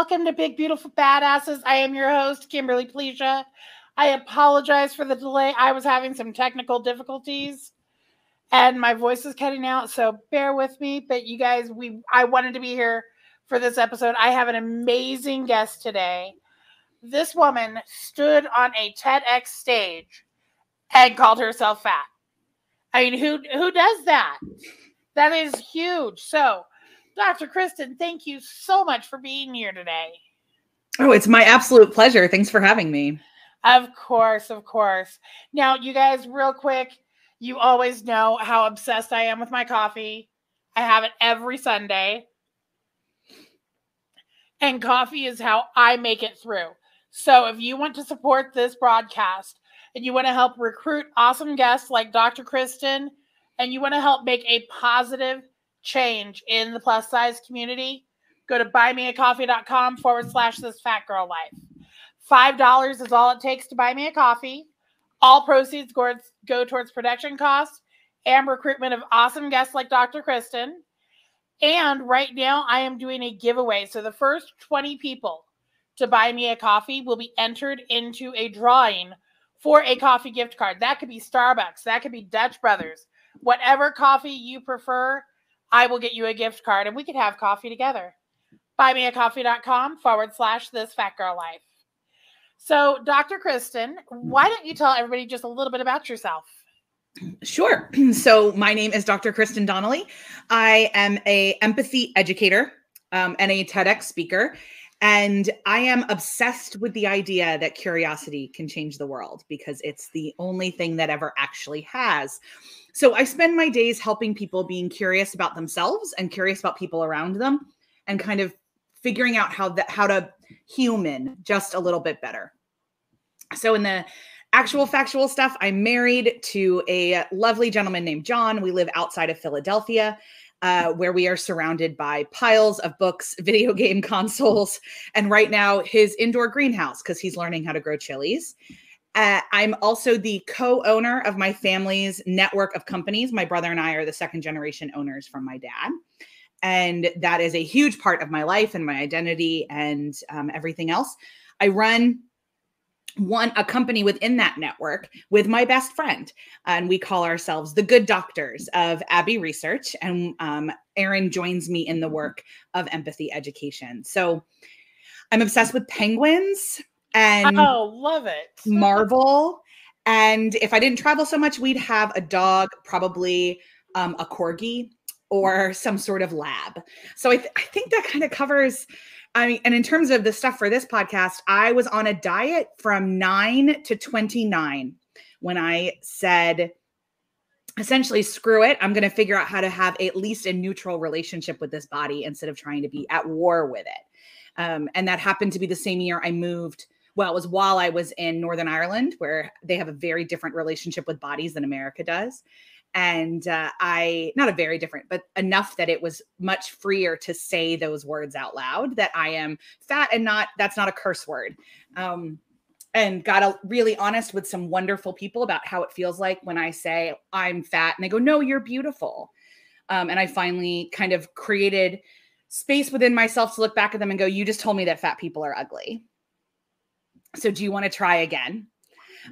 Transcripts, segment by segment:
welcome to Big Beautiful Badasses. I am your host, Kimberly Plezia. I apologize for the delay. I was having some technical difficulties and my voice is cutting out, so bear with me. But you guys, we I wanted to be here for this episode. I have an amazing guest today. This woman stood on a TEDx stage and called herself fat. I mean, who who does that? That is huge. So, Dr. Kristen, thank you so much for being here today. Oh, it's my absolute pleasure. Thanks for having me. Of course, of course. Now, you guys, real quick, you always know how obsessed I am with my coffee. I have it every Sunday. And coffee is how I make it through. So if you want to support this broadcast and you want to help recruit awesome guests like Dr. Kristen, and you want to help make a positive change in the plus size community, go to buymeacoffee.com forward slash this fat girl life. $5 is all it takes to buy me a coffee. All proceeds go, towards production costs and recruitment of awesome guests like Dr. Kristen. And right now, I am doing a giveaway. So the first 20 people to buy me a coffee will be entered into a drawing for a coffee gift card. That could be Starbucks, that could be Dutch Brothers, whatever coffee you prefer. I will get you a gift card and we could have coffee together. Buymeacoffee.com forward slash this fat girl life. So, Dr. Kristen, why don't you tell everybody just a little bit about yourself? Sure. So, my name is Dr. Kristen Donnelly. I am a empathy educator um, and a TEDx speaker. And I am obsessed with the idea that curiosity can change the world because it's the only thing that ever actually has. So I spend my days helping people being curious about themselves and curious about people around them and kind of figuring out how that how to human just a little bit better. So in the actual factual stuff, I'm married to a lovely gentleman named John. We live outside of Philadelphia. Uh, where we are surrounded by piles of books, video game consoles, and right now his indoor greenhouse because he's learning how to grow chilies. Uh, I'm also the co owner of my family's network of companies. My brother and I are the second generation owners from my dad. And that is a huge part of my life and my identity and um, everything else. I run one a company within that network with my best friend and we call ourselves the good doctors of abbey research. And um, erin joins me in the work of empathy education. So i'm obsessed with penguins and oh love it marvel and if i didn't travel so much we'd have a dog probably um, a corgi or some sort of lab. So I, th- I think that kind of covers. I mean, and in terms of the stuff for this podcast, I was on a diet from nine to 29 when I said, essentially, screw it. I'm going to figure out how to have at least a neutral relationship with this body instead of trying to be at war with it. Um, and that happened to be the same year I moved. Well, it was while I was in Northern Ireland, where they have a very different relationship with bodies than America does. And uh, i not a very different but enough that it was much freer to say those words out loud that i am fat and not that's not a curse word. Um, and got a, really honest with some wonderful people about how it feels like when i say i'm fat and they go no you're beautiful. Um, and i finally kind of created space within myself to look back at them and go you just told me that fat people are ugly so do you want to try again?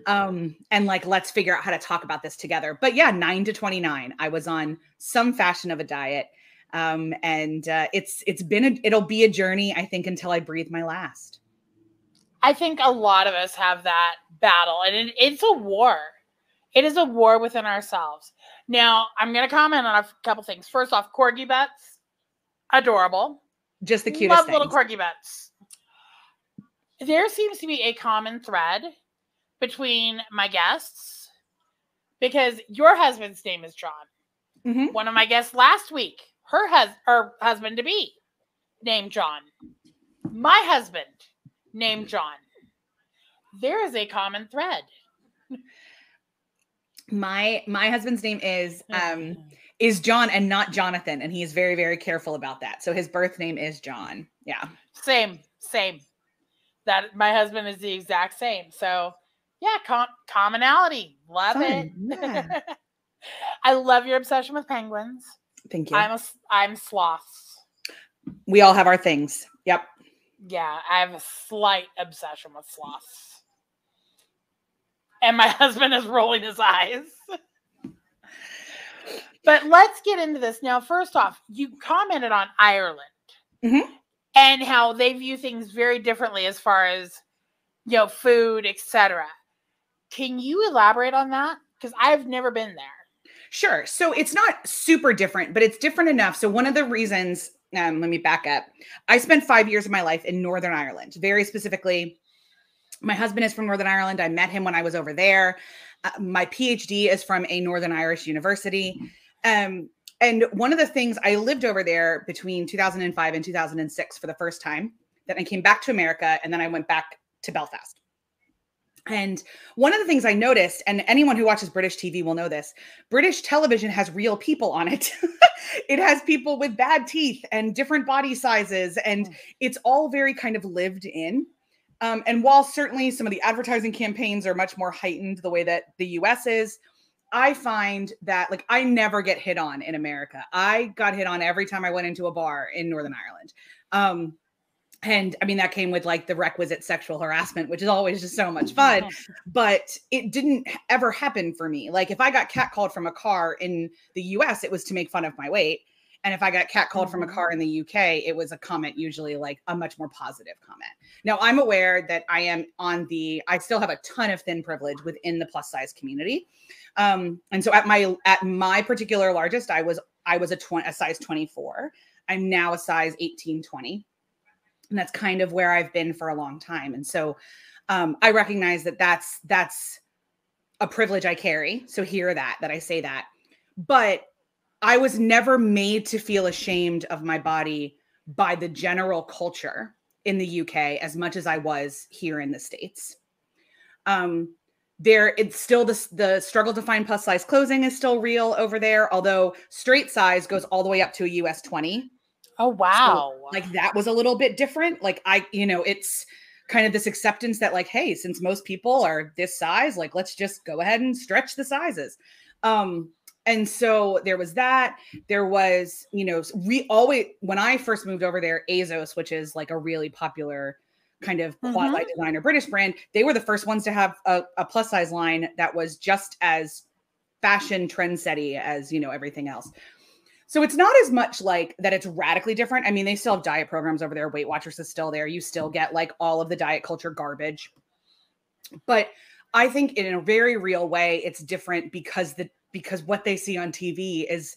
Um and like let's figure out how to talk about this together. But yeah 9 to 29 i was on some fashion of a diet. Um and uh, it's it's been a, it'll be a journey i think until i breathe my last. I think a lot of us have that battle and it, it's a war. It is a war within ourselves. Now i'm going to comment on a couple things. First off corgi butts adorable. Just the cutest love things. little corgi butts there seems to be a common thread between my guests because your husband's name is John. Mm-hmm. One of my guests last week, her hus- her husband to be named John. My husband named John. There is a common thread. my my husband's name is um is John and not Jonathan and he is very very careful about that. So his birth name is John. Yeah. Same, same. That my husband is the exact same. So yeah, com- commonality. Love Fun. it. Yeah. I love your obsession with penguins. Thank you. I'm a I'm sloths. We all have our things. Yep. Yeah, I have a slight obsession with sloths. And my husband is rolling his eyes. but let's get into this. Now, first off, you commented on Ireland Mhm. And how they view things very differently as far as you know, food, etc. Can you elaborate on that? Because I've never been there. Sure. So it's not super different, but it's different enough. So one of the reasons, um, let me back up. I spent five years of my life in Northern Ireland, very specifically. My husband is from Northern Ireland. I met him when I was over there. Uh, my PhD is from a Northern Irish university. Um, and one of the things I lived over there between 2005 and 2006 for the first time. Then I came back to America, and then I went back to Belfast. And one of the things I noticed, and anyone who watches British TV will know this British television has real people on it. it has people with bad teeth and different body sizes, and Mm. it's all very kind of lived in. Um, and while certainly some of the advertising campaigns are much more heightened the way that the US is, I find that like I never get hit on in America. I got hit on every time I went into a bar in Northern Ireland. Um, and I mean, that came with like the requisite sexual harassment, which is always just so much fun. But it didn't ever happen for me. Like if I got catcalled from a car in the US, it was to make fun of my weight. And if I got catcalled from a Mhm. car in the UK, it was a comment, usually like a much more positive comment. Now, I'm aware that I am on the, I still have a ton of thin privilege within the plus size community. Um, and so at my at my particular largest, I was I was a 20, a size 24. I'm now a size 18, 20 and that's kind of where I've been for a long time. And so um, I recognize that that's that's a privilege I carry. So hear that that I say that, but I was never made to feel ashamed of my body by the general culture in the UK as much as I was here in the states. Um, there, it's still the the struggle to find plus size clothing is still real over there. Although straight size goes all the way up to a US 20. Oh, wow. like that was a little bit different like i you know it's kind of this acceptance that like hey since most people are this size like let's just go ahead and stretch the sizes um and so there was that there was you know we always when i first moved over there ASOS which is like a really popular kind of Mhm. quasi designer british brand they were the first ones to have a, a plus size line that was just as fashion trend setty as you know everything else so it's not as much like that it's radically different. I mean, they still have diet programs over there. Weight Watchers is still there. You still get like all of the diet culture garbage. But I think in a very real way, it's different because the because what they see on TV is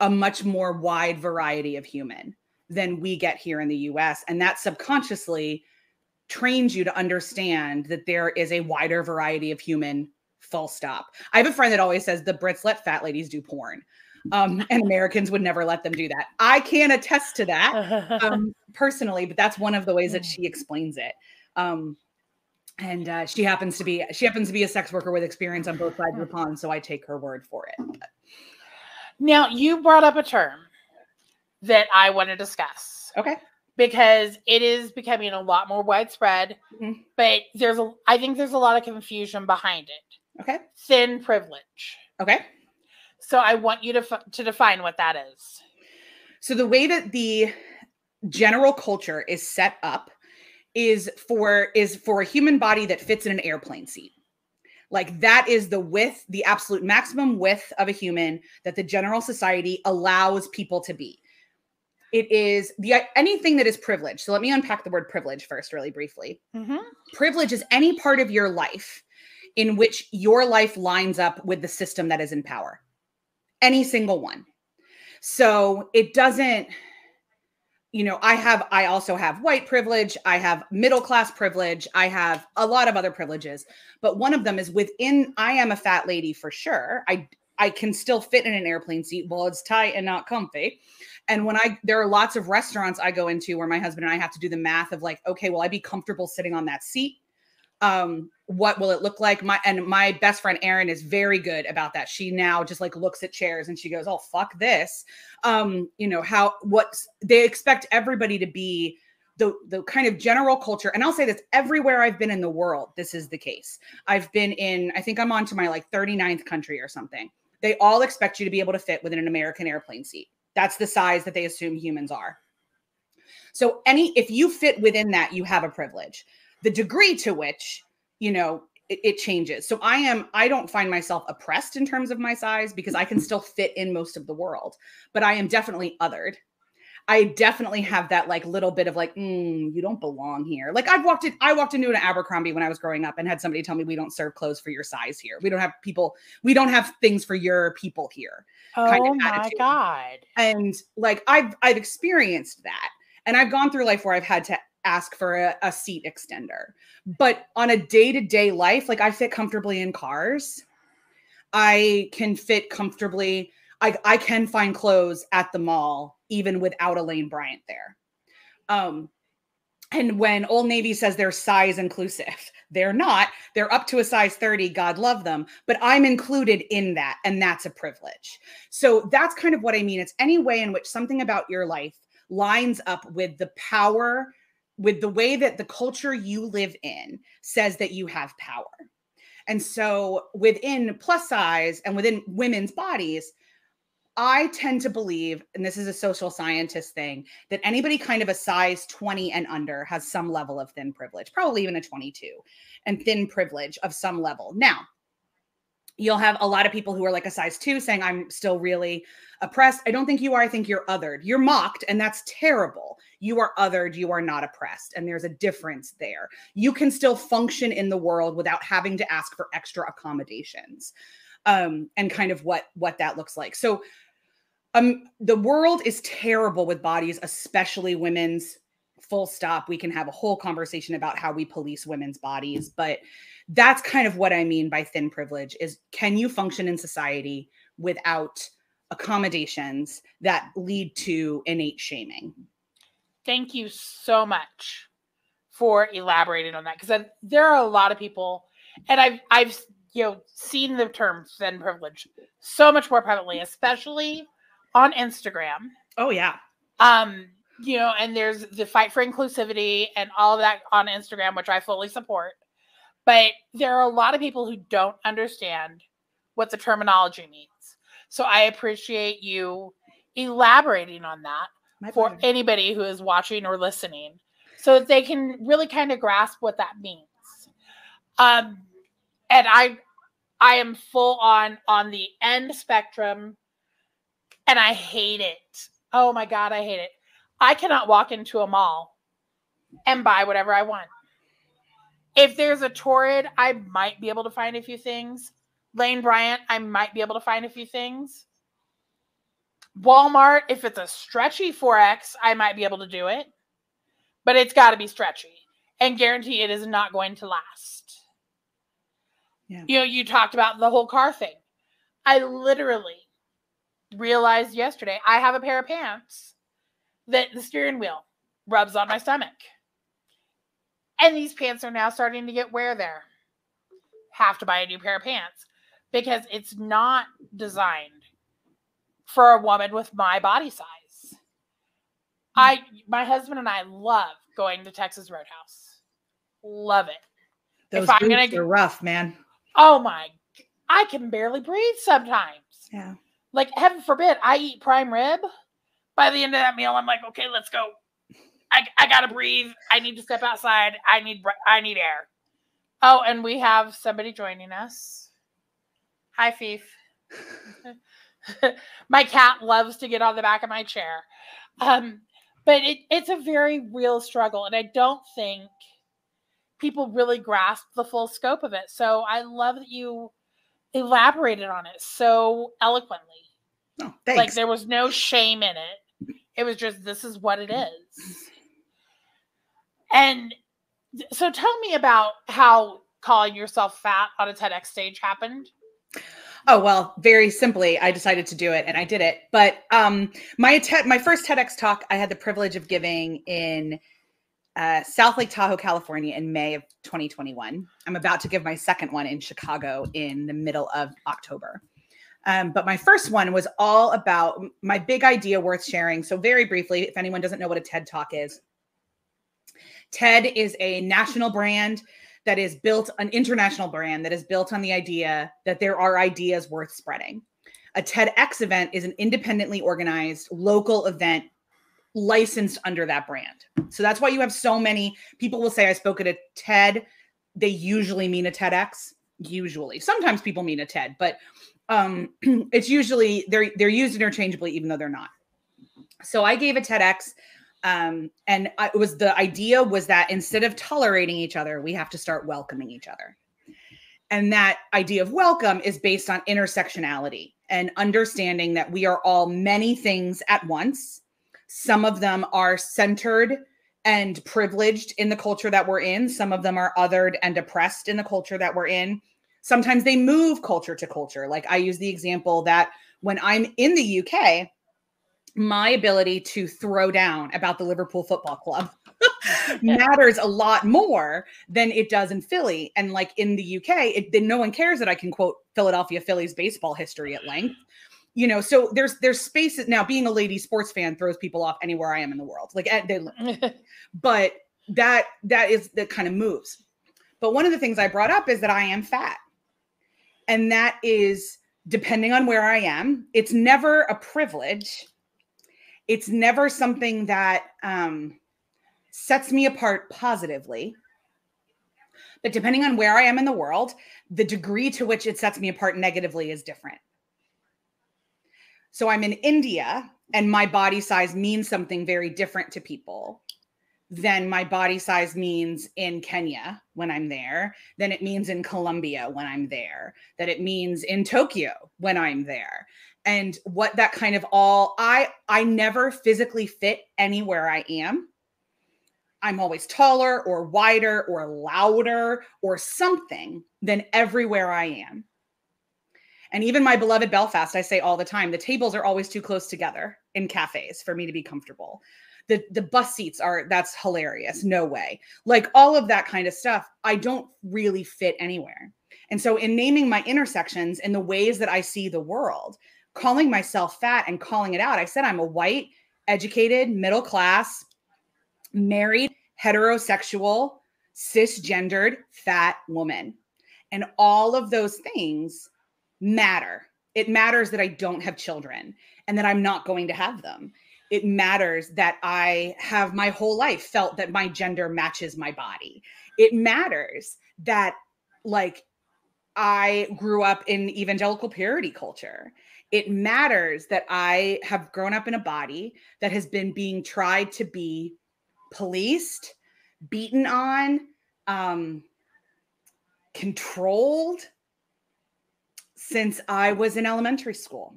a much more wide variety of human than we get here in the US. And that subconsciously trains you to understand that there is a wider variety of human, full stop. I have a friend that always says the Brits let fat ladies do porn um, and Americans would never let them do that. I can attest to that um, personally, but that's one of the ways that she explains it. Um, and uh, she happens to be she happens to be a sex worker with experience on both sides of the pond, so I take her word for it. now you brought up a term that I want to discuss Okay, because it is becoming a lot more widespread, Mhm. but there's a I think there's a lot of confusion behind it. okay, Thin privilege. okay. So I want you to f- to define what that is. So the way that the general culture is set up is for is for a human body that fits in an airplane seat. Like that is the width, the absolute maximum width of a human that the general society allows people to be. It is the anything that is privilege. So let me unpack the word privilege first really briefly. Mm-hmm. Privilege is any part of your life in which your life lines up with the system that is in power. Any single one. So it doesn't, you know, I have, I also have white privilege, I have middle class privilege, I have a lot of other privileges, but one of them is within, I am a fat lady for sure. I, I can still fit in an airplane seat while it's tight and not comfy. And when I, there are lots of restaurants I go into where my husband and I have to do the math of like, okay, will I be comfortable sitting on that seat? um what will it look like? My and my best friend erin is very good about that. She now just like looks at chairs and she goes oh fuck this. Um you know how what they expect everybody to be the the kind of general culture and i'll say this everywhere i've been in the world this is the case. I've been in i think i'm on to my like 39th country or something. They all expect you to be able to fit within an american airplane seat. That's the size that they assume humans are. So any if you fit within that, you have a privilege. The degree to which, you know, it, it, changes. So I am I don't find myself oppressed in terms of my size because I can still fit in most of the world, but I am definitely othered. I definitely have that like little bit of like, mm, you don't belong here. Like I've walked in, I walked into an Abercrombie when I was growing up and had somebody tell me we don't serve clothes for your size here. We don't have people, we don't have things for your people here. Oh kind of my attitude. God. And like I've I've experienced that. And I've gone through life where I've had to ask for a, a seat extender. But on a day-to-day life, like I fit comfortably in cars. I can fit comfortably. I, I can find clothes at the mall even without a Lane Bryant there. Um, and when Old Navy says they're size inclusive, they're not. They're up to a size 30. God love them. But I'm included in that. And that's a privilege. So that's kind of what I mean. It's any way in which something about your life lines up with the power, with the way that the culture you live in says that you have power. And so within plus size and within women's bodies, I tend to believe, and this is a social scientist thing, that anybody kind of a size 20 and under has some level of thin privilege, probably even a 22, and thin privilege of some level. Now, you'll have a lot of people who are like a size two saying, I'm still really oppressed. I don't think you are. I think you're othered. You're mocked, and that's terrible. You are othered. You are not oppressed. And there's a difference there. You can still function in the world without having to ask for extra accommodations um, and kind of what what that looks like. So um the world is terrible with bodies, especially women's full stop. We can have a whole conversation about how we police women's bodies, but that's kind of what I mean by thin privilege is can you function in society without accommodations that lead to innate shaming? Thank you so much for elaborating on that because there are a lot of people and I've I've you know seen the term thin privilege so much more prevalently, especially on Instagram. Oh yeah. Um, you know, and there's the fight for inclusivity and all of that on Instagram, which I fully support. But there are a lot of people who don't understand what the terminology means. So I appreciate you elaborating on that My for pleasure. anybody who is watching or listening so that they can really kind of grasp what that means. Um, and I I am full on on the end spectrum and I hate it. Oh my god, I hate it. I cannot walk into a mall and buy whatever I want. If there's a Torrid, I might be able to find a few things. Lane Bryant, I might be able to find a few things. Walmart, if it's a stretchy 4X, I might be able to do it. But it's got to be stretchy and guarantee it is not going to last. Yeah. You know, you talked about the whole car thing. I literally realized yesterday I have a pair of pants that the steering wheel rubs on my stomach. And these pants are now starting to get wear there. Have to buy a new pair of pants because it's not designed for a woman with my body size. I my husband and I love going to Texas Roadhouse. Love it. Those if I'm gonna are rough, man. Oh my, I can barely breathe sometimes. Yeah. Like, heaven forbid, I eat prime rib. By the end of that meal, I'm like, okay, let's go. I, I gotta breathe. I need to step outside. I need I need air. Oh, and we have somebody joining us. Hi, Fief. my cat loves to get on the back of my chair. Um, but it, it's a very real struggle, and I don't think people really grasp the full scope of it. So I love that you elaborated on it so eloquently. Oh, like there was no shame in it. It was just this is what it is. And so tell me about how calling yourself fat on a TEDx stage happened. Oh well, very simply, I decided to do it and I did it. But um my TED my first TEDx talk I had the privilege of giving in uh, South Lake Tahoe, California in May of 2021. I'm about to give my second one in Chicago in the middle of October. Um, but my first one was all about my big idea worth sharing. So, very briefly, if anyone doesn't know what a TED Talk is, TED is a national brand that is built, an international brand that is built on the idea that there are ideas worth spreading. A TEDx event is an independently organized local event licensed under that brand. So that's why you have so many people will say I spoke at a TED. They usually mean a TEDx. Usually, sometimes people mean a TED, but um, it's usually they're they're used interchangeably, even though they're not. So I gave a TEDx, um, and I, it was the idea was that instead of tolerating each other, we have to start welcoming each other. And that idea of welcome is based on intersectionality and understanding that we are all many things at once some of them are centered and privileged in the culture that we're in. Some of them are othered and oppressed in the culture that we're in. Sometimes they move culture to culture. Like I use the example that when I'm in the UK, my ability to throw down about the Liverpool Football Club matters a lot more than it does in Philly. And like in the UK, it, then no one cares that I can quote Philadelphia Phillies baseball history at length. You know so there's there's spaces now being a lady sports fan throws people off anywhere i am in the world. Like eh, they, but that that is that kind of moves. But one of the things i brought up is that i am fat. And that is depending on where i am it's never a privilege it's never something that um, sets me apart positively but depending on where i am in the world the degree to which it sets me apart negatively is different so I'm in India and my body size means something very different to people than my body size means in Kenya when I'm there, than it means in Colombia when I'm there, that it means in Tokyo when I'm there. And what that kind of all I I never physically fit anywhere I am. I'm always taller or wider or louder or something than everywhere I am. And even my beloved Belfast, I say all the time, the tables are always too close together in cafes for me to be comfortable. The the bus seats are that's hilarious. No way. Like all of that kind of stuff, I don't really fit anywhere. And so in naming my intersections and the ways that I see the world, calling myself fat and calling it out, I said I'm a white, educated, middle class, married, heterosexual, cisgendered, fat woman. And all of those things matter. It matters that I don't have children and that I'm not going to have them. It matters that I have my whole life felt that my gender matches my body. It matters that, like, I grew up in evangelical purity culture. It matters that I have grown up in a body that has been being tried to be policed, beaten on, um, controlled, since I was in elementary school.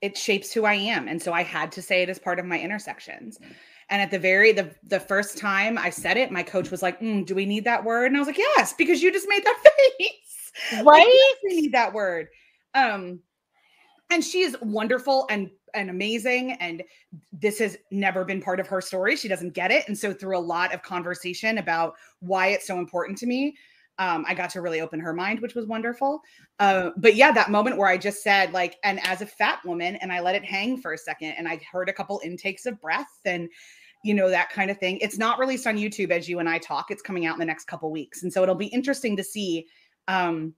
It shapes who I am. And so I had to say it as part of my intersections. And at the very the the first time I said it, my coach was like, mm, "Do we need that word?" And I was like, "Yes, because you just made that face, right? Like, we need that word." Um, and she is wonderful and and amazing, and this has never been part of her story. She doesn't get it, and so through a lot of conversation about why it's so important to me, um, I got to really open her mind, which was wonderful. Uh, but yeah, that moment where I just said, like, and as a fat woman, and I let it hang for a second, and I heard a couple intakes of breath and, you know, that kind of thing. It's not released on YouTube as you and I talk. It's coming out in the next couple weeks. And so it'll be interesting to see. Um,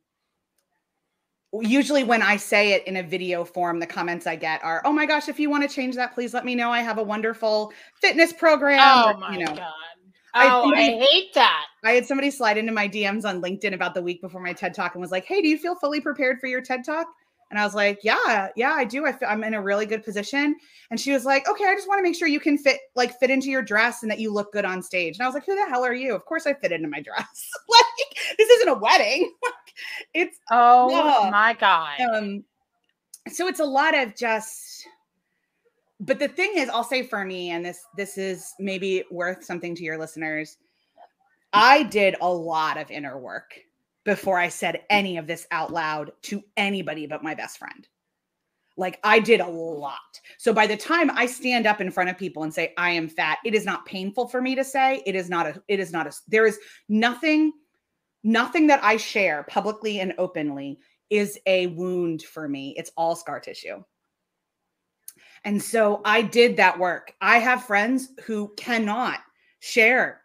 usually when I say it in a video form, the comments I get are, "Oh my gosh, if you want to change that, please let me know. I have a wonderful fitness program." Oh my you know. god! Oh, I, somebody, I hate that. I had somebody slide into my DMs on LinkedIn about the week before my TED talk and was like, "Hey, do you feel fully prepared for your TED talk?" And I was like, "Yeah, yeah, I do. I feel, I'm in a really good position." And she was like, "Okay, I just want to make sure you can fit like fit into your dress and that you look good on stage." And I was like, "Who the hell are you?" Of course, I fit into my dress. like this isn't a wedding. it's oh my god. Um, so it's a lot of just but the thing is i'll say for me and this this is maybe worth something to your listeners i did a lot of inner work before i said any of this out loud to anybody but my best friend. Like i did a lot. So by the time i stand up in front of people and say i am fat it is not painful for me to say. It is not a it is not a there is nothing nothing that i share publicly and openly is a wound for me. It's all scar tissue. And so I did that work. I have friends who cannot share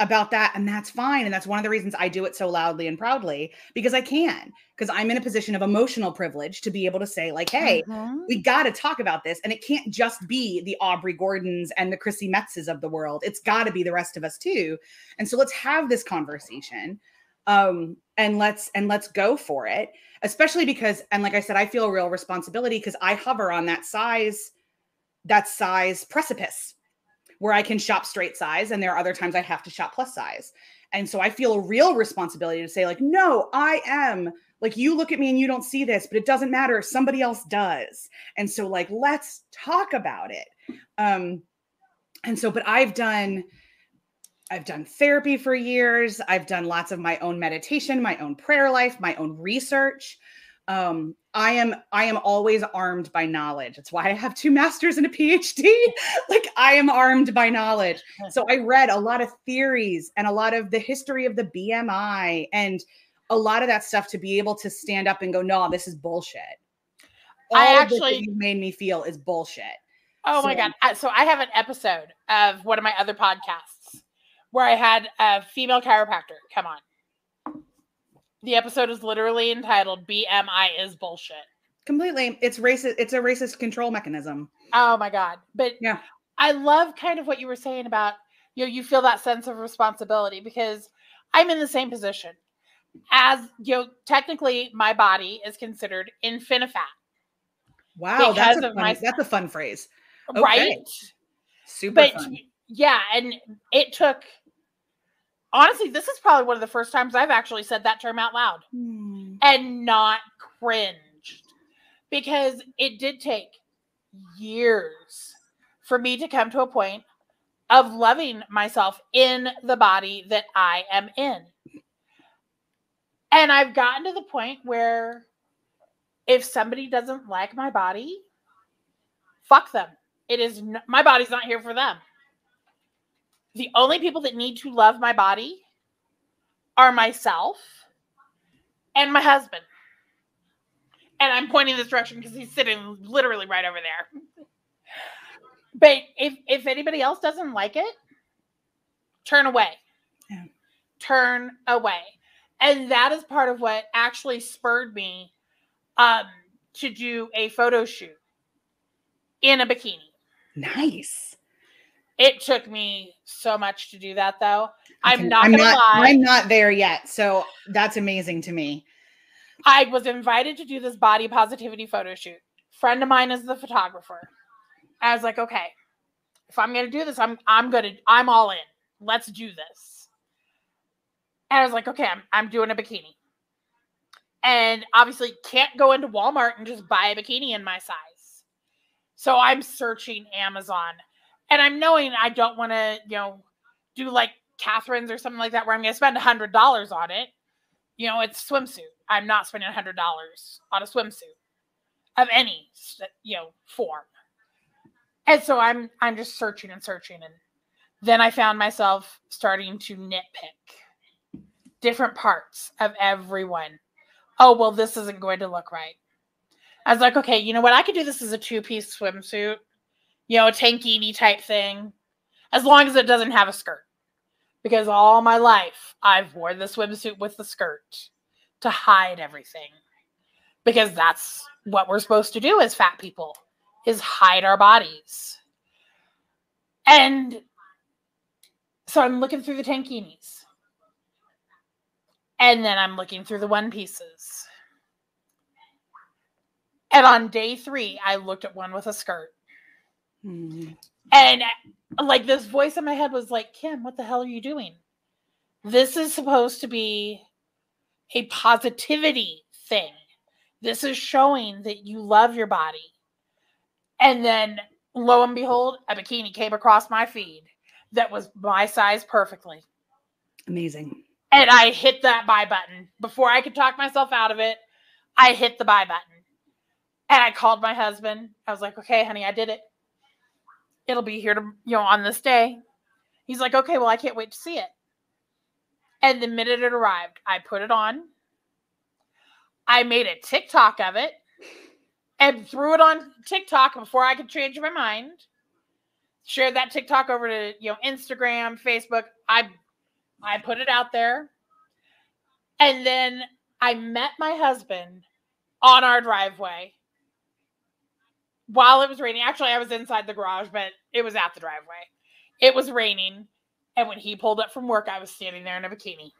about that and that's fine and that's one of the reasons I do it so loudly and proudly because I can because I'm in a position of emotional privilege to be able to say like hey Mhm. we got to talk about this and it can't just be the Aubrey Gordons and the Chrissy Metzes of the world. It's got to be the rest of us too. And so let's have this conversation um and let's and let's go for it especially because and like I said I feel a real responsibility because I hover on that size that size precipice where I can shop straight size and there are other times I have to shop plus size. And so I feel a real responsibility to say like no, I am like you look at me and you don't see this, but it doesn't matter, if somebody else does. And so like let's talk about it. Um and so but I've done I've done therapy for years. I've done lots of my own meditation, my own prayer life, my own research. Um, I am I am always armed by knowledge. It's why I have two masters and a PhD. like I am armed by knowledge. So I read a lot of theories and a lot of the history of the BMI and a lot of that stuff to be able to stand up and go, no, this is bullshit. I All this actually- made me feel is bullshit. Oh my god! So I have an episode of one of my other podcasts where I had a female chiropractor come on. The episode is literally entitled "BMI is bullshit." Completely. It's racist. It's a racist control mechanism. Oh my god! But Yeah. I love kind of what you were saying about you know you feel that sense of responsibility because I'm in the same position as you know technically my body is considered infinifat, Wow, that's a fun, my- that's a fun phrase. Okay. right? Super but fun. yeah and it took honestly this is probably one of the first times i've actually said that term out loud Hmm. and not cringed because it did take years for me to come to a point of loving myself in the body that i am in. And i've gotten to the point where if somebody doesn't like my body fuck them. It is n- my body's not here for them the only people that need to love my body are myself and my husband. And I'm pointing this direction because he's sitting literally right over there. But if if anybody else doesn't like it, turn away. Yeah. Turn away. And that is part of what actually spurred me um, to do a photo shoot in a bikini. Nice. It took me so much to do that, though. I'm Okay, not I'm gonna not, lie. I'm not there yet. So that's amazing to me. I was invited to do this body positivity photo shoot. Friend of mine is the photographer. I was like, okay, if I'm gonna do this, I'm I'm gonna I'm all in. Let's do this. And I was like, okay, I'm I'm doing a bikini. And obviously can't go into Walmart and just buy a bikini in my size. So I'm searching Amazon and I'm knowing I don't want to, you know, do like Catherine's or something like that where I'm gonna spend a hundred dollars on it you know, it's swimsuit. I'm not spending a hundred dollars on a swimsuit of any, you know, form. And so I'm I'm just searching and searching, and then I found myself starting to nitpick different parts of everyone. Oh well, this isn't going to look right. I was like, okay, you know what? I could do this as a two-piece swimsuit, you know, a tankini type thing, as long as it doesn't have a skirt because all my life I've worn the swimsuit with the skirt to hide everything. Because that's what we're supposed to do as fat people is hide our bodies. And so I'm looking through the tankinis. And then I'm looking through the one pieces. And on day 3 I looked at one with a skirt. And uh, like this voice in my head was like, Kim, what the hell are you doing? This is supposed to be a positivity thing. This is showing that you love your body. And then lo and behold, a bikini came across my feed that was my size perfectly. Amazing. And I hit that buy button. Before I could talk myself out of it, I hit the buy button. And I called my husband. I was like, okay, honey, I did it. It'll be here to, you know, on this day. He's like, okay, well, I can't wait to see it. And the minute it arrived, I put it on. I made a TikTok of it and threw it on TikTok before I could change my mind. Shared that TikTok over to, you know, Instagram, Facebook. I I put it out there. And then I met my husband on our driveway while it was raining. Actually, I was inside the garage, but it was at the driveway. It was raining. And when he pulled up from work, I was standing there in a bikini.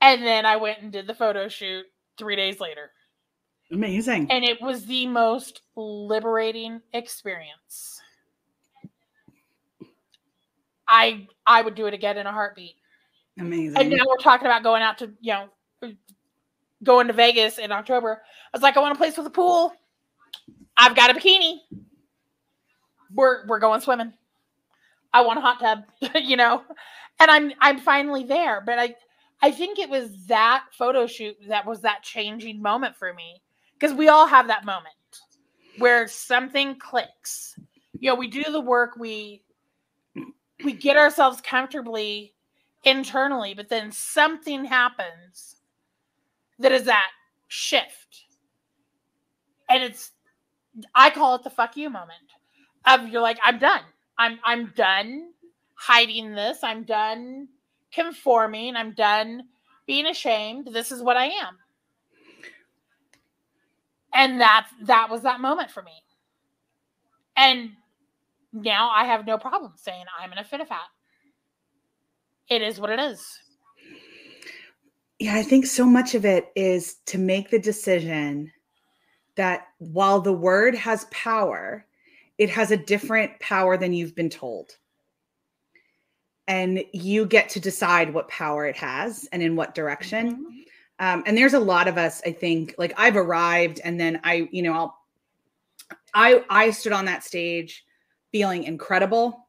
And then I went and did the photo shoot three days later. Amazing. And it was the most liberating experience. I I would do it again in a heartbeat. Amazing. And now we're talking about going out to, you know, going to Vegas in October. I was like, I want a place with a pool. I've got a bikini. We're we're going swimming. I want a hot tub, you know. And I'm I'm finally there. But I I think it was that photo shoot that was that changing moment for me. Because we all have that moment where something clicks. You know, we do the work, we we get ourselves comfortably internally, but then something happens that is that shift. And it's I call it the fuck you moment. Of you're like, I'm done. I'm I'm done hiding this. I'm done conforming. I'm done being ashamed. This is what I am. And that that was that moment for me. And now I have no problem saying I'm an infinifat. It is what it is. Yeah, I think so much of it is to make the decision that while the word has power, it has a different power than you've been told. And you get to decide what power it has and in what direction. Mm-hmm. Um, and there's a lot of us, I think, like I've arrived and then I, you know, I'll, I, I stood on that stage feeling incredible,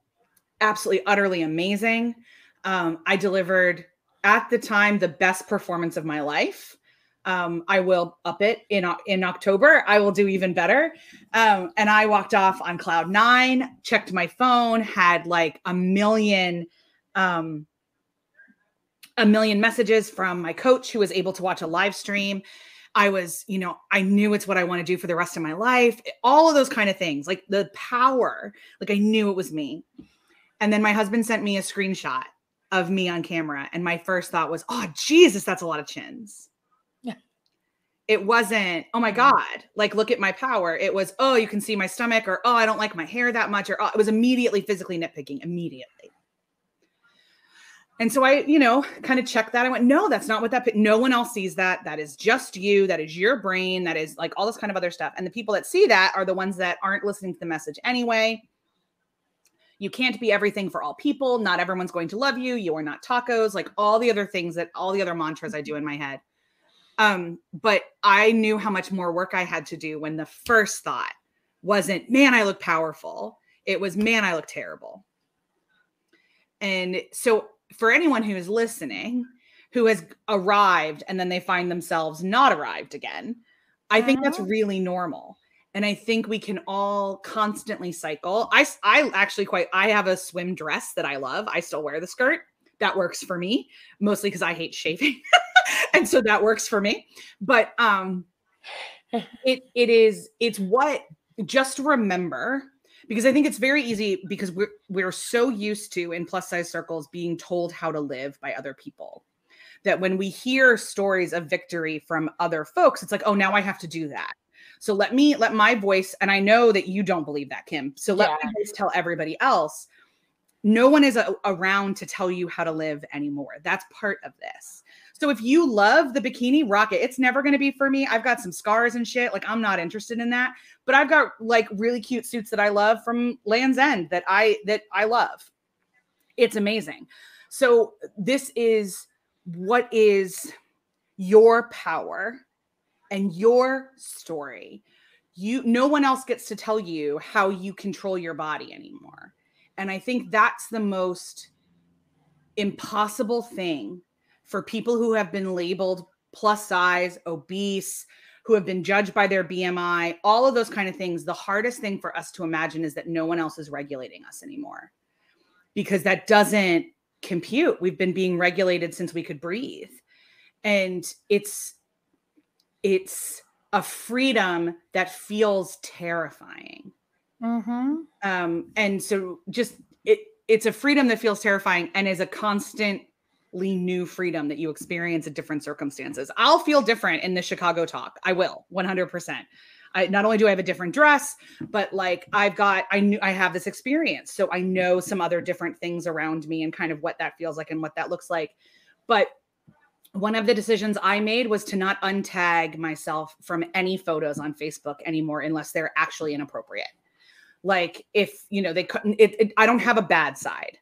absolutely, utterly amazing. Um, I delivered at the time the best performance of my life. Um, I will up it in in October. I will do even better. Um, and I walked off on cloud nine. Checked my phone, had like a million, um, a million messages from my coach who was able to watch a live stream. I was, you know, I knew it's what I want to do for the rest of my life. All of those kind of things, like the power, like I knew it was me. And then my husband sent me a screenshot of me on camera. And my first thought was, oh, Jesus, that's a lot of chins. It wasn't, oh my mm-hmm. God, like look at my power. It was, oh, you can see my stomach, or oh, I don't like my hair that much, or oh, it was immediately physically nitpicking, immediately. And so I, you know, kind of checked that. I went, no, that's not what that, no one else sees that. That is just you. That is your brain. That is like all this kind of other stuff. And the people that see that are the ones that aren't listening to the message anyway you can't be everything for all people. Not everyone's going to love you. You are not tacos, like all the other things that all the other mantras I do in my head. Um, but I knew how much more work I had to do when the first thought wasn't, man, I look powerful. It was, man, I look terrible. And so for anyone who is listening, who has arrived and then they find themselves not arrived again, I think that's uh-huh. really normal and i think we can all constantly cycle i i actually quite i have a swim dress that i love i still wear the skirt that works for me mostly because i hate shaving and so that works for me but um it it is it's what just remember because i think it's very easy because we're we're so used to in plus size circles being told how to live by other people that when we hear stories of victory from other folks it's like oh now i have to do that so let me let my voice, and I know that you don't believe that, Kim. So let yeah. my voice tell everybody else. No one is a, around to tell you how to live anymore. That's part of this. So if you love the bikini, rock it. It's never going to be for me. I've got some scars and shit. Like I'm not interested in that. But I've got like really cute suits that I love from Lands' End that I that I love. It's amazing. So this is what is your power and your story you no one else gets to tell you how you control your body anymore and i think that's the most impossible thing for people who have been labeled plus size obese who have been judged by their bmi all of those kind of things the hardest thing for us to imagine is that no one else is regulating us anymore because that doesn't compute we've been being regulated since we could breathe and it's it's a freedom that feels terrifying. Mm-hmm. Um, and so just it it's a freedom that feels terrifying and is a constantly new freedom that you experience in different circumstances. I'll feel different in the Chicago talk. I will 100%. I not only do I have a different dress, but like I've got I knew I have this experience. So I know some other different things around me and kind of what that feels like and what that looks like. But one of the decisions I made was to not untag myself from any photos on Facebook anymore unless they're actually inappropriate. Like if, you know, they couldn't it, it I don't have a bad side.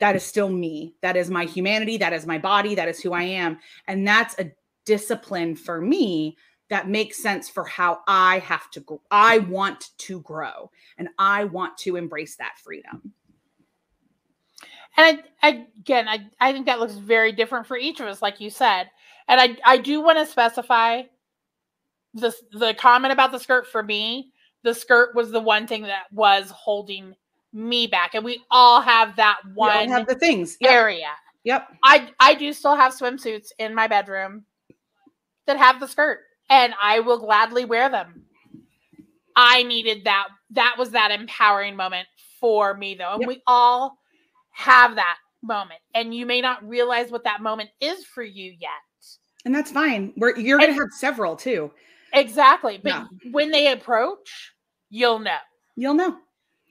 That is still me. That is my humanity, that is my body, that is who I am. And that's a discipline for me that makes sense for how I have to grow. I want to grow and I want to embrace that freedom. And I, I, again, I, I think that looks very different for each of us, like you said. And I, I do want to specify the the comment about the skirt for me. The skirt was the one thing that was holding me back, and we all have that one have the things yep. area. Yep. I I do still have swimsuits in my bedroom that have the skirt and I will gladly wear them. I needed that. That was that empowering moment for me, though. And yep. we all have that moment. And you may not realize what that moment is for you yet. And that's fine. We're, you're going to have several too. Exactly. But yeah. when they approach, you'll know. You'll know.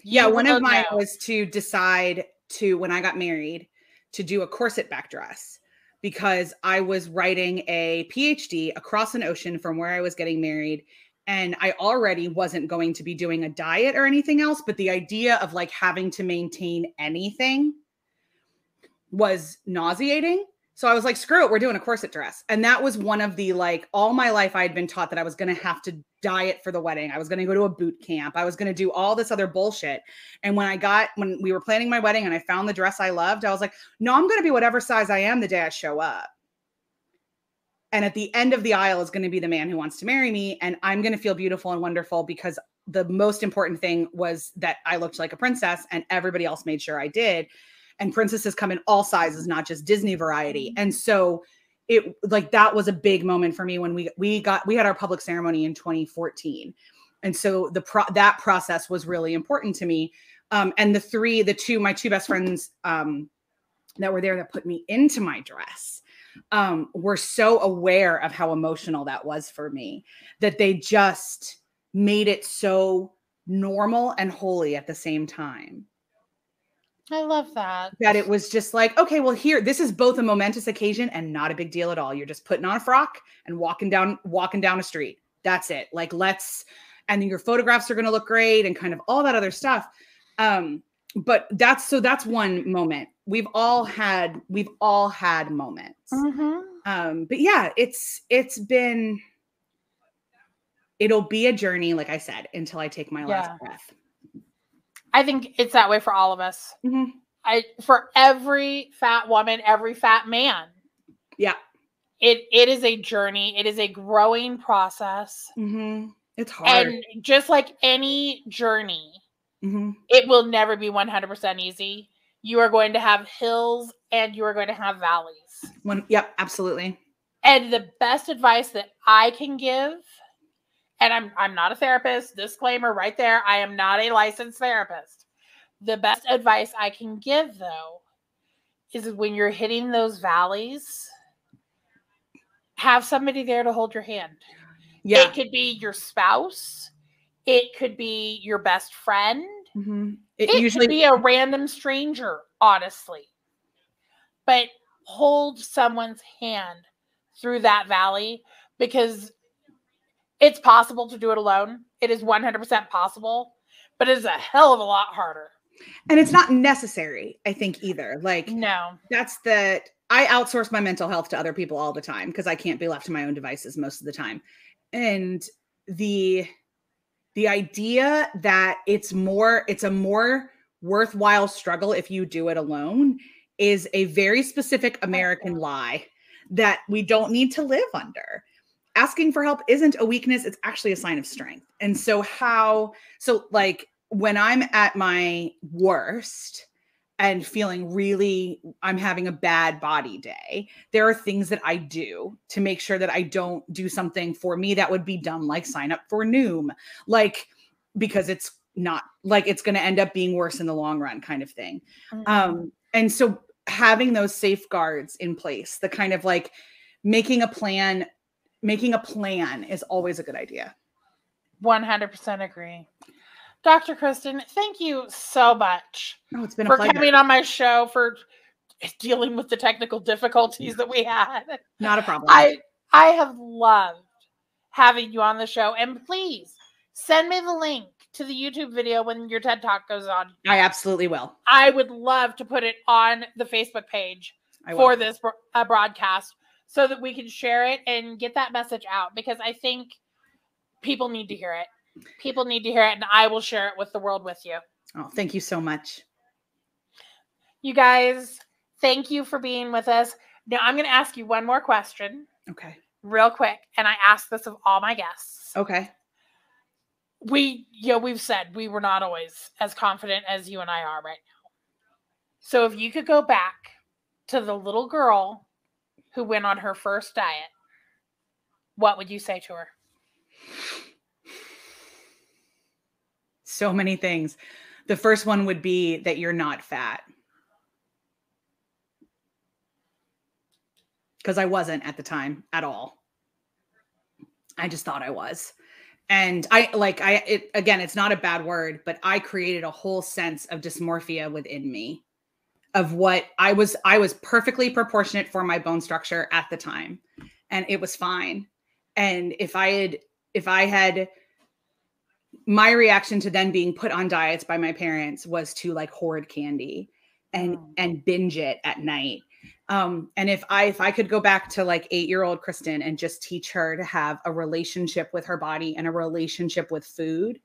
Yeah. One of mine know. was to decide to, when I got married, to do a corset back dress because I was writing a PhD across an ocean from where I was getting married. And I already wasn't going to be doing a diet or anything else, but the idea of like having to maintain anything was nauseating. So I was like, screw it, we're doing a corset dress. And that was one of the like, all my life I had been taught that I was going to have to diet for the wedding. I was going to go to a boot camp. I was going to do all this other bullshit. And when I got, when we were planning my wedding and I found the dress I loved, I was like, no, I'm going to be whatever size I am the day I show up. And at the end of the aisle is going to be the man who wants to marry me. And I'm going to feel beautiful and wonderful because the most important thing was that I looked like a princess and everybody else made sure I did and princesses come in all sizes, not just Disney variety. Mm-hmm. And so it like that was a big moment for me when we we got we had our public ceremony in 2014. And so the pro that process was really important to me. Um, and the three, the two, my two best friends um, that were there that put me into my dress um, were so aware of how emotional that was for me that they just made it so normal and holy at the same time. I love that. That it was just like, okay, well, here, this is both a momentous occasion and not a big deal at all. You're just putting on a frock and walking down, walking down a street. That's it. Like, let's, and then your photographs are going to look great and kind of all that other stuff. Um, but that's so that's one moment. We've all had, we've all had moments. Mm-hmm. Um, but yeah, it's it's been it'll be a journey, like I said, until I take my yeah. last breath. I think it's that way for all of us. Mm-hmm. I for every fat woman, every fat man. Yeah. It it is a journey. It is a growing process. Mm-hmm. It's hard. And just like any journey, mm-hmm. it will never be 100% easy. You are going to have hills and you are going to have valleys. One, yep, absolutely. And the best advice that I can give and I'm I'm not a therapist. Disclaimer right there. I am not a licensed therapist. The best advice I can give though is when you're hitting those valleys, have somebody there to hold your hand. Yeah. It could be your spouse. It could be your best friend. Mm-hmm. It, it usually could be a random stranger, honestly. But hold someone's hand through that valley because it's possible to do it alone. It is 100% possible, but it is a hell of a lot harder. And it's not necessary, I think, either. Like, no, that's the I outsource my mental health to other people all the time because I can't be left to my own devices most of the time. And the the idea that it's more it's a more worthwhile struggle if you do it alone is a very specific American lie that we don't need to live under asking for help isn't a weakness it's actually a sign of strength and so how so like when i'm at my worst and feeling really i'm having a bad body day there are things that i do to make sure that i don't do something for me that would be dumb like sign up for noom like because it's not like it's going to end up being worse in the long run kind of thing Mhm. um and so having those safeguards in place the kind of like making a plan making a plan is always a good idea 100% agree. Dr. Kristen, thank you so much oh it's been a for coming on my show for dealing with the technical difficulties that we had. not a problem I I have loved having you on the show and please send me the link to the YouTube video when your TED Talk goes on. i absolutely will I would love to put it on the Facebook page for this uh, broadcast so that we can share it and get that message out because I think people need to hear it. People need to hear it, and I will share it with the world with you. oh thank you so much You guys, thank you for being with us. Now, I'm going to ask you one more question, okay real quick, and I ask this of all my guests. okay We, you know, we've said we were not always as confident as you and I are right now. So, if you could go back to the little girl who went on her first diet, what would you say to her? so many things the first one would be that you're not fat because I wasn't at the time at all. I just thought I was. And I like I it again it's not a bad word, but I created a whole sense of dysmorphia within me of what I was I was perfectly proportionate for my bone structure at the time and it was fine. And if I had if I had my reaction to then being put on diets by my parents was to like hoard candy and Mm. and binge it at night um and if i if i could go back to like 8 year old kristen and just teach her to have a relationship with her body and a relationship with food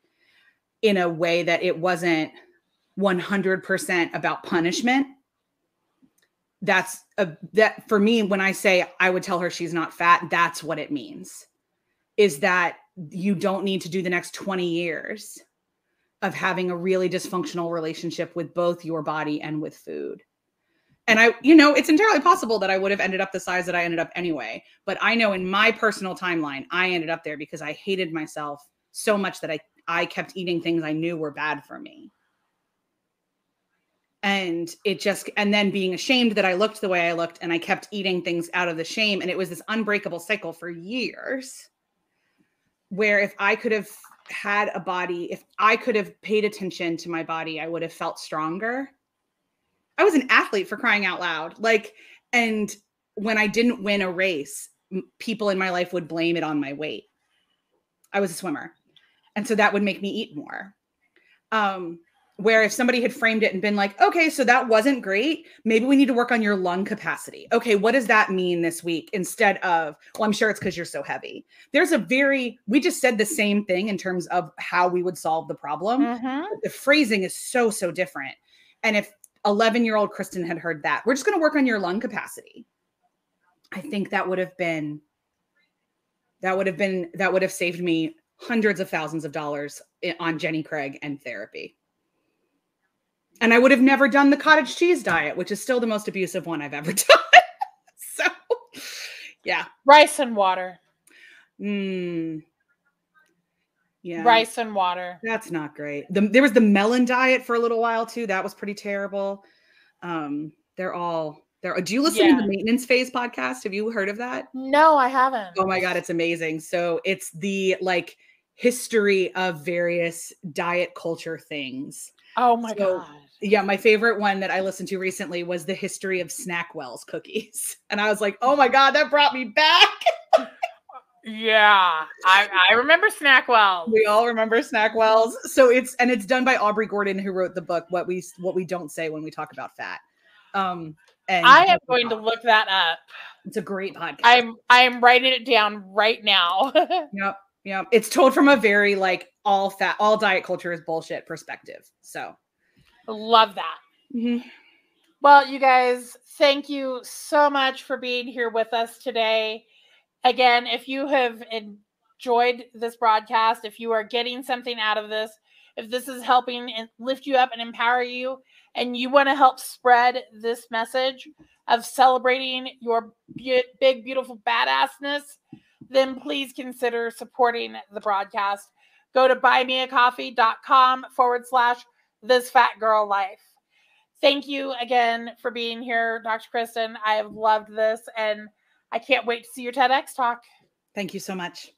in a way that it wasn't 100% about punishment that's a that for me when i say i would tell her she's not fat that's what it means is that you don't need to do the next 20 years of having a really dysfunctional relationship with both your body and with food. And I, you know, it's entirely possible that I would have ended up the size that I ended up anyway. But I know in my personal timeline, I ended up there because I hated myself so much that I I kept eating things I knew were bad for me. And it just and then being ashamed that I looked the way I looked and I kept eating things out of the shame and it was this unbreakable cycle for years where if I could have had a body, if I could have paid attention to my body, I would have felt stronger. I was an athlete for crying out loud. Like, and when I didn't win a race, people in my life would blame it on my weight. I was a swimmer. And so that would make me eat more. Um, where if somebody had framed it and been like, okay, so that wasn't great, maybe we need to work on your lung capacity. Okay, what does that mean this week? Instead of, well, I'm sure it's because you're so heavy. There's a very, we just said the same thing in terms of how we would solve the problem. Mhm. the phrasing is so, so different. And if 11 year old Kristen had heard that, we're just going to work on your lung capacity. I think that would have been, that would have been, that would have saved me hundreds of thousands of dollars on Jenny Craig and therapy. And I would have never done the cottage cheese diet, which is still the most abusive one I've ever done. so, yeah. Rice and water. Mm. Yeah. Rice and water. That's not great. The, there was the melon diet for a little while too. That was pretty terrible. Um, they're all there. Do you listen Yeah. to the maintenance phase podcast? Have you heard of that? No, I haven't. Oh my god, it's amazing. So it's the like history of various diet culture things. Oh my So- god. Yeah, my favorite one that I listened to recently was the history of Snackwell's cookies. And I was like, oh my god, that brought me back. Yeah, I I remember Snackwell. We all remember Snackwells. So it's and it's done by Aubrey Gordon, who wrote the book "What We What We Don't Say When We Talk About Fat." Um, and I am going to look that up. It's a great podcast. I'm I am writing it down right now. Yep, yep. It's told from a very like all fat, all diet culture is bullshit perspective. So, Love that. mhm. Well, you guys, thank you so much for being here with us today. Again, if you have enjoyed this broadcast, if you are getting something out of this, if this is helping and lift you up and empower you, and you want to help spread this message of celebrating your be- big, beautiful badassness, then please consider supporting the broadcast go to buymeacoffee.com forward slash this fat girl life. Thank you again for being here, Dr. Kristen. I have loved this and I can't wait to see your TEDx talk. Thank you so much.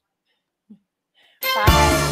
Bye.